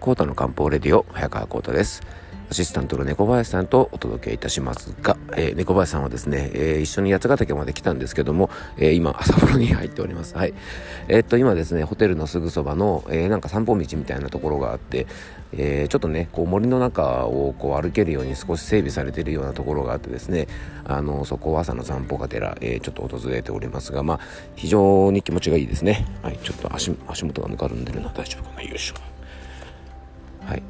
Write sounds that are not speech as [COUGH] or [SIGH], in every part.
コータの漢方レディオ早川コータです。アシスタントの猫林さんとお届けいたしますが、えー、猫林さんはですね、えー、一緒に八ヶ岳まで来たんですけども、えー、今朝風呂に入っております。はい。え、っと今ですねホテルのすぐそばの、えなんか散歩道みたいなところがあって、えちょっとねこう森の中をこう歩けるように少し整備されているようなところがあってですねあのそこを朝の散歩がてら、えちょっと訪れておりますがまあ非常に気持ちがいいですね。はい。ちょっと足足元がぬかるんでるな大丈夫かな。よいしょ。はい。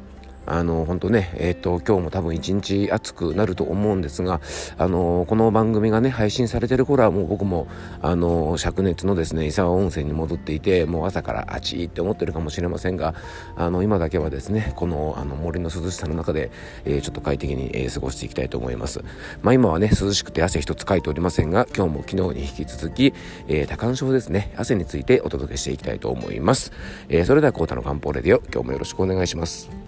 あの本当ね、えっ、ー、と今日も多分一日暑くなると思うんですが、あのこの番組がね配信されてる頃はもう僕もあの灼熱のですね伊沢温泉に戻っていてもう朝からあちいって思ってるかもしれませんが、あの今だけはですねこのあの森の涼しさの中で、えー、ちょっと快適に、えー、過ごしていきたいと思います。まあ今はね涼しくて汗一つかいておりませんが、今日も昨日に引き続き、えー、多汗症ですね汗についてお届けしていきたいと思います。えー、それではコータの漢方レディオ今日もよろしくお願いします。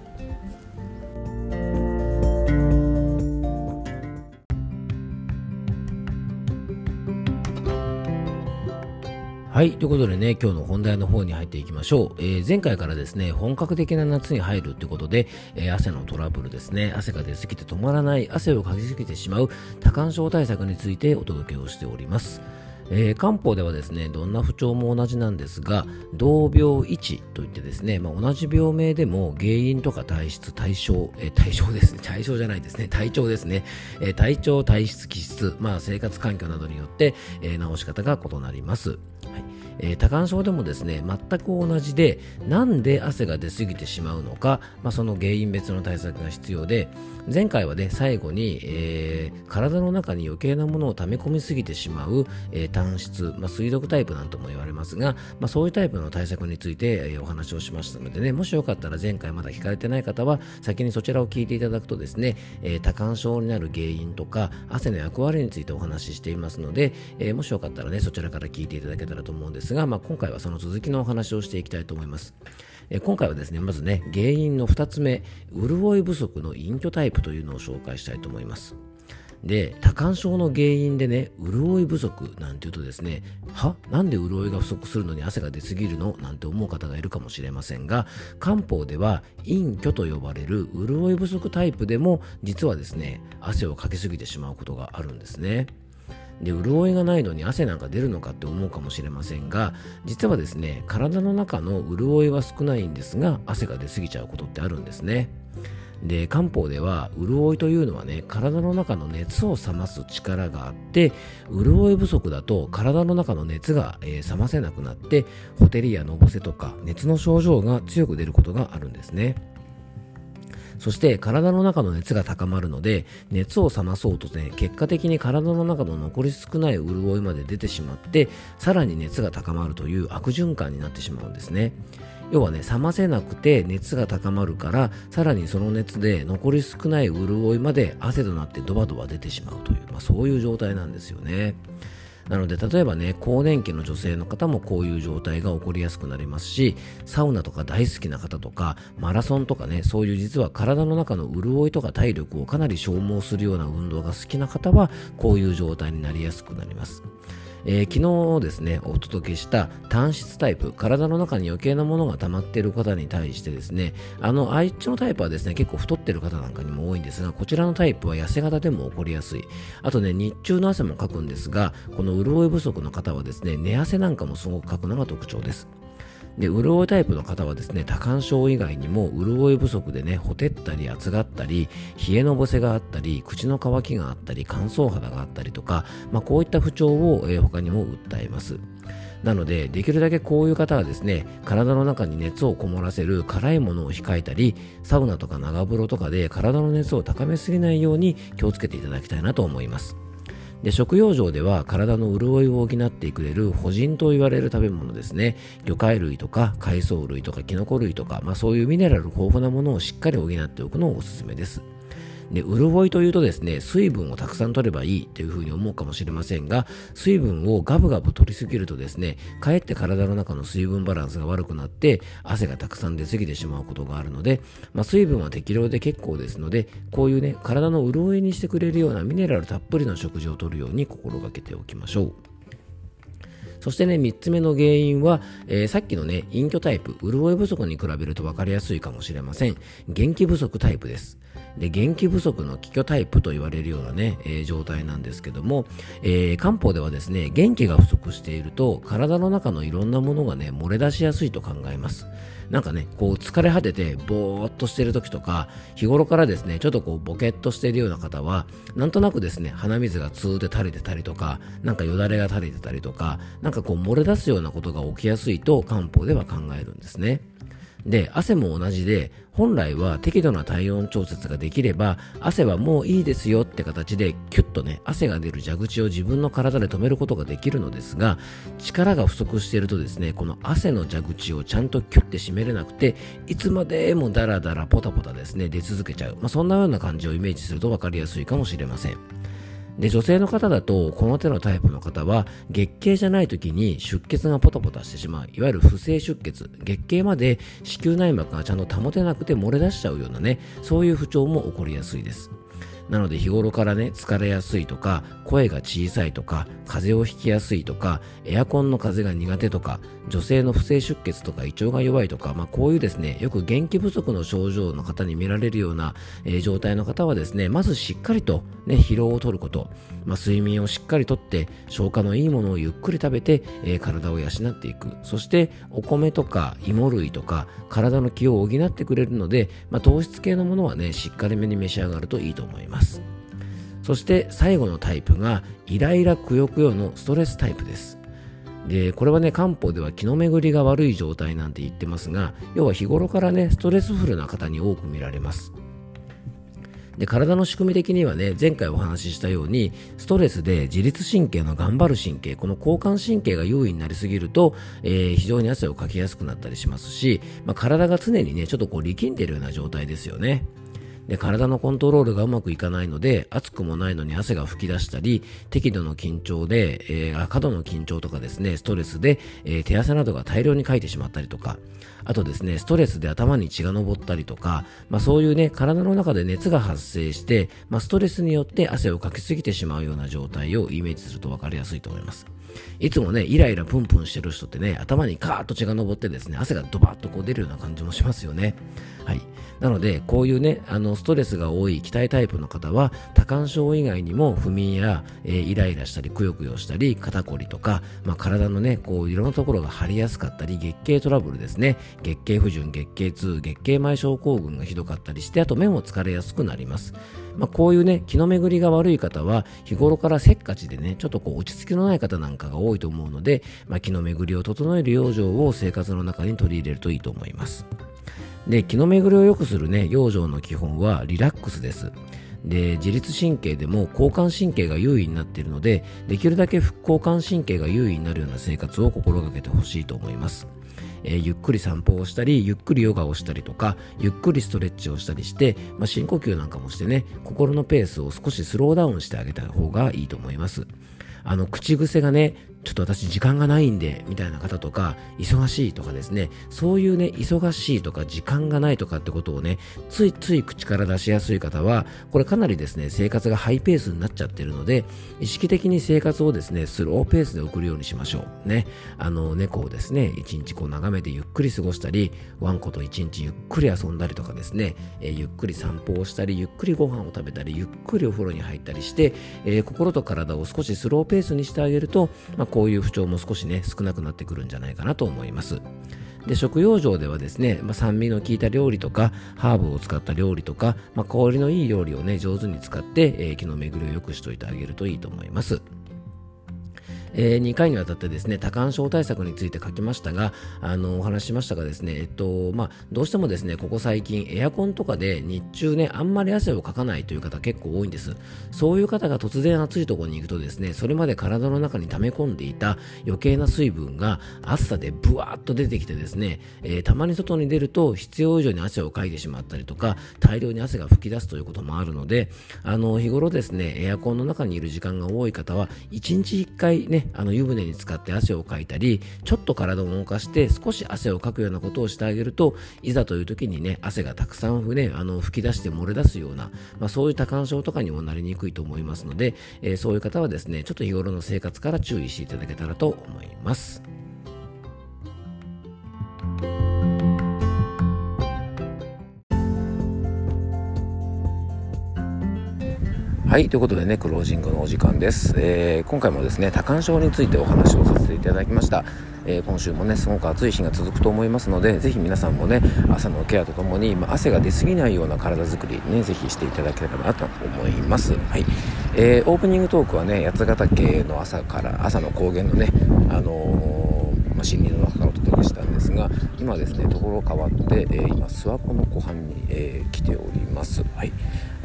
はい。ということでね、今日の本題の方に入っていきましょう。えー、前回からですね、本格的な夏に入るということで、えー、汗のトラブルですね、汗が出すぎて止まらない、汗をかきすぎてしまう多汗症対策についてお届けをしております。えー、漢方ではですね、どんな不調も同じなんですが、同病一といってですね、まあ、同じ病名でも原因とか体質、対象、えー、対象ですね、対象じゃないですね、体調ですね、えー、体調、体質、気質、まあ、生活環境などによって、え、治し方が異なります。えー、多汗症でもですね全く同じでなんで汗が出すぎてしまうのか、まあ、その原因別の対策が必要で前回はね最後に、えー、体の中に余計なものを溜め込みすぎてしまう、えー、単質、まあ、水毒タイプなんとも言われますが、まあ、そういうタイプの対策について、えー、お話をしましたのでねもしよかったら前回まだ聞かれてない方は先にそちらを聞いていただくとですね、えー、多汗症になる原因とか汗の役割についてお話ししていますので、えー、もしよかったらねそちらから聞いていただけたらと思うんですですが、まあ、今回はその続きのお話をしていきたいと思います。え今回はですね、まずね、原因の2つ目、潤い不足の隠居タイプというのを紹介したいと思います。で、多汗症の原因でね、潤い不足なんていうとですね、は？なんで潤いが不足するのに汗が出すぎるの？なんて思う方がいるかもしれませんが、漢方では陰虚と呼ばれる潤い不足タイプでも、実はですね、汗をかけすぎてしまうことがあるんですね。で潤いがないのに汗なんか出るのかって思うかもしれませんが実はですね体の中の潤いは少ないんですが汗が出過ぎちゃうことってあるんですね。で漢方では潤いというのはね体の中の熱を冷ます力があって潤い不足だと体の中の熱が、えー、冷ませなくなってほてりやのぼせとか熱の症状が強く出ることがあるんですね。そして体の中の熱が高まるので熱を冷まそうとね結果的に体の中の残り少ない潤いまで出てしまってさらに熱が高まるという悪循環になってしまうんですね。要はね冷ませなくて熱が高まるからさらにその熱で残り少ない潤いまで汗となってドバドバ出てしまうという、まあ、そういう状態なんですよね。なので例えばね更年期の女性の方もこういう状態が起こりやすくなりますしサウナとか大好きな方とかマラソンとかねそういう実は体の中の潤いとか体力をかなり消耗するような運動が好きな方はこういう状態になりやすくなります。えー、昨日ですね、お届けした単質タイプ、体の中に余計なものが溜まっている方に対してですね、あの、あいつのタイプはですね、結構太ってる方なんかにも多いんですが、こちらのタイプは痩せ型でも起こりやすい。あとね、日中の汗もかくんですが、この潤い不足の方はですね、寝汗なんかもすごくかくのが特徴です。で潤いタイプの方はですね多汗症以外にも潤い不足でねほてったり厚がったり冷えのぼせがあったり口の渇きがあったり乾燥肌があったりとか、まあ、こういった不調を、えー、他にも訴えます。なのでできるだけこういう方はですね体の中に熱をこもらせる辛いものを控えたりサウナとか長風呂とかで体の熱を高めすぎないように気をつけていただきたいなと思います。で食用場では体の潤いを補ってくれる補人と言われる食べ物ですね。魚介類とか海藻類とかキノコ類とか、まあ、そういうミネラル豊富なものをしっかり補っておくのをおすすめです。で潤いというとですね水分をたくさん取ればいいというふうに思うかもしれませんが水分をガブガブ取りすぎるとですねかえって体の中の水分バランスが悪くなって汗がたくさん出すぎてしまうことがあるので、まあ、水分は適量で結構ですのでこういうね体の潤いにしてくれるようなミネラルたっぷりの食事をとるように心がけておきましょうそしてね、3つ目の原因は、えー、さっきのね、隠居タイプ、潤い不足に比べると分かりやすいかもしれません。元気不足タイプです。で元気不足の気虚タイプと言われるようなね、えー、状態なんですけども、えー、漢方ではですね元気が不足していると体の中のいろんなものがね漏れ出しやすいと考えます。なんかねこう疲れ果ててぼーっとしてる時とか日頃からですねちょっとこうボケっとしているような方はなんとなくですね鼻水がツーで垂れてたりとかなんかよだれが垂れてたりとかなんかこう漏れ出すようなことが起きやすいと漢方では考えるんですね。で、汗も同じで、本来は適度な体温調節ができれば、汗はもういいですよって形で、キュッとね、汗が出る蛇口を自分の体で止めることができるのですが、力が不足しているとですね、この汗の蛇口をちゃんとキュッて締めれなくて、いつまでもダラダラポタポタですね、出続けちゃう。まあ、そんなような感じをイメージすると分かりやすいかもしれません。で女性の方だとこの手のタイプの方は月経じゃない時に出血がポタポタしてしまう。いわゆる不正出血。月経まで子宮内膜がちゃんと保てなくて漏れ出しちゃうようなねそういう不調も起こりやすいです。なので日頃からね、疲れやすいとか、声が小さいとか、風邪をひきやすいとか、エアコンの風が苦手とか、女性の不正出血とか胃腸が弱いとか、まあこういうですね、よく元気不足の症状の方に見られるような、えー、状態の方はですね、まずしっかりとね、疲労をとること、まあ睡眠をしっかりとって、消化のいいものをゆっくり食べて、えー、体を養っていく。そしてお米とか芋類とか、体の気を補ってくれるので、まあ糖質系のものはね、しっかりめに召し上がるといいと思います。そして最後のタイプがイライラくよくよのストレスタイプです。でこれはね漢方では気の巡りが悪い状態なんて言ってますが要は日頃からねストレスフルな方に多く見られます。で体の仕組み的にはね前回お話ししたようにストレスで自律神経の頑張る神経この交感神経が優位になりすぎると、えー、非常に汗をかきやすくなったりしますし、まあ、体が常にねちょっとこう力んでいるような状態ですよね。で体のコントロールがうまくいかないので暑くもないのに汗が噴き出したり適度の緊張で、えー、過度の緊張とかですねストレスで、えー、手汗などが大量にかいてしまったりとかあとですねストレスで頭に血が上ったりとか、まあ、そういうね体の中で熱が発生して、まあ、ストレスによって汗をかきすぎてしまうような状態をイメージすると分かりやすいと思いますいつもね、イライラプンプンしてる人ってね、頭にカーッと血が上ってですね、汗がドバッとこう出るような感じもしますよね。はい。なので、こういうね、あの、ストレスが多い気体タイプの方は、多汗症以外にも不眠や、えー、イライラしたり、くよくよしたり、肩こりとか、まあ、体のね、こう、いろんなところが張りやすかったり、月経トラブルですね、月経不順、月経痛、月経前症候群がひどかったりして、あと目も疲れやすくなります。まあ、こういうね、気の巡りが悪い方は、日頃からせっかちでね、ちょっとこう、落ち着きのない方なんかが多いと思うので、まあ、気の巡りを整える養生を生活の中に取り入れるといいと思います。で、気の巡りを良くするね、養生の基本はリラックスです。で、自律神経でも交感神経が優位になっているので、できるだけ副交感神経が優位になるような生活を心がけてほしいと思います。えー、ゆっくり散歩をしたり、ゆっくりヨガをしたりとか、ゆっくりストレッチをしたりして、まあ、深呼吸なんかもしてね、心のペースを少しスローダウンしてあげた方がいいと思います。あの、口癖がね、ちょっと私時間がないんで、みたいな方とか、忙しいとかですね、そういうね、忙しいとか時間がないとかってことをね、ついつい口から出しやすい方は、これかなりですね、生活がハイペースになっちゃってるので、意識的に生活をですね、スローペースで送るようにしましょう。ね。あの、猫をですね、一日こう眺めてゆっくり過ごしたり、ワンコと一日ゆっくり遊んだりとかですね、えー、ゆっくり散歩をしたり、ゆっくりご飯を食べたり、ゆっくりお風呂に入ったりして、えー、心と体を少しスローペースにしてあげると、まあ、こういう不調も少しね、少なくなってくるんじゃないかなと思います。で食用上ではですね、まあ、酸味の効いた料理とかハーブを使った料理とか、まあ、香りのいい料理をね上手に使って、えー、気の巡りを良くしておいてあげるといいと思います。えー、2回にわたってですね、多汗症対策について書きましたが、あの、お話ししましたがですね、えっと、まあ、どうしてもですね、ここ最近エアコンとかで日中ね、あんまり汗をかかないという方結構多いんです。そういう方が突然暑いところに行くとですね、それまで体の中に溜め込んでいた余計な水分が暑さでブワーッと出てきてですね、えー、たまに外に出ると必要以上に汗をかいてしまったりとか、大量に汗が吹き出すということもあるので、あの、日頃ですね、エアコンの中にいる時間が多い方は、1日1回ね、あの湯船に浸かって汗をかいたり、ちょっと体を動かして少し汗をかくようなことをしてあげると、いざという時にね、汗がたくさん、ね、あの吹き出して漏れ出すような、まあ、そういう多干渉とかにもなりにくいと思いますので、えー、そういう方はですね、ちょっと日頃の生活から注意していただけたらと思います。はい、ということでね、クロージングのお時間です。えー、今回もですね、多汗症についてお話をさせていただきました。えー、今週もね、すごく暑い日が続くと思いますので、ぜひ皆さんもね、朝のケアとともに、まあ、汗が出過ぎないような体づくりね、ぜひしていただければなと思います。はい。えー、オープニングトークはね、八ヶ岳の朝から、朝の高原のね、あのー、まあ、森林の中からですが、今ですね、ところ変わって、え今、諏訪湖の湖畔に、え来ております。はい。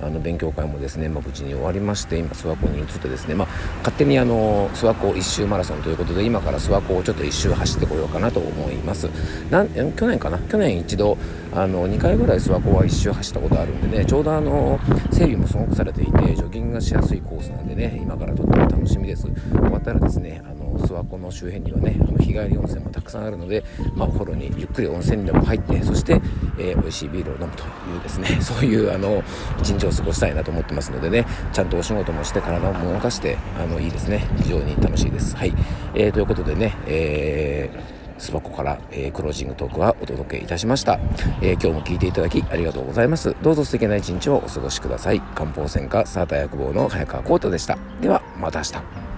あの勉強会もですね、まあ、無事に終わりまして今諏訪湖に移ってですね、まあ、勝手にあの諏訪湖一周マラソンということで今から諏訪湖をちょっと一周走ってこようかなと思いますなん去年かな？去年一度あの2回ぐらい諏訪湖は一周走ったことあるんでねちょうどあの整備もすごくされていてジョギングがしやすいコースなんでね今からとても楽しみです終わったらですねあの諏訪湖の周辺にはねあの日帰り温泉もたくさんあるので、まあ、お風呂にゆっくり温泉にでも入ってそして、えー、美味しいビールを飲むというですね [LAUGHS] そういうあの一日を過ごしたいなと思ってますのでねちゃんとお仕事もして体も動かしてあのいいですね。非常に楽しいです。はい、えー、ということでね、えースパコから、えー、クロージングトークはお届けいたしました、えー、今日も聞いていただきありがとうございます。どうぞ素敵な一日をお過ごしください。漢方専科サーター薬房の早川浩太でした。ではまた明日。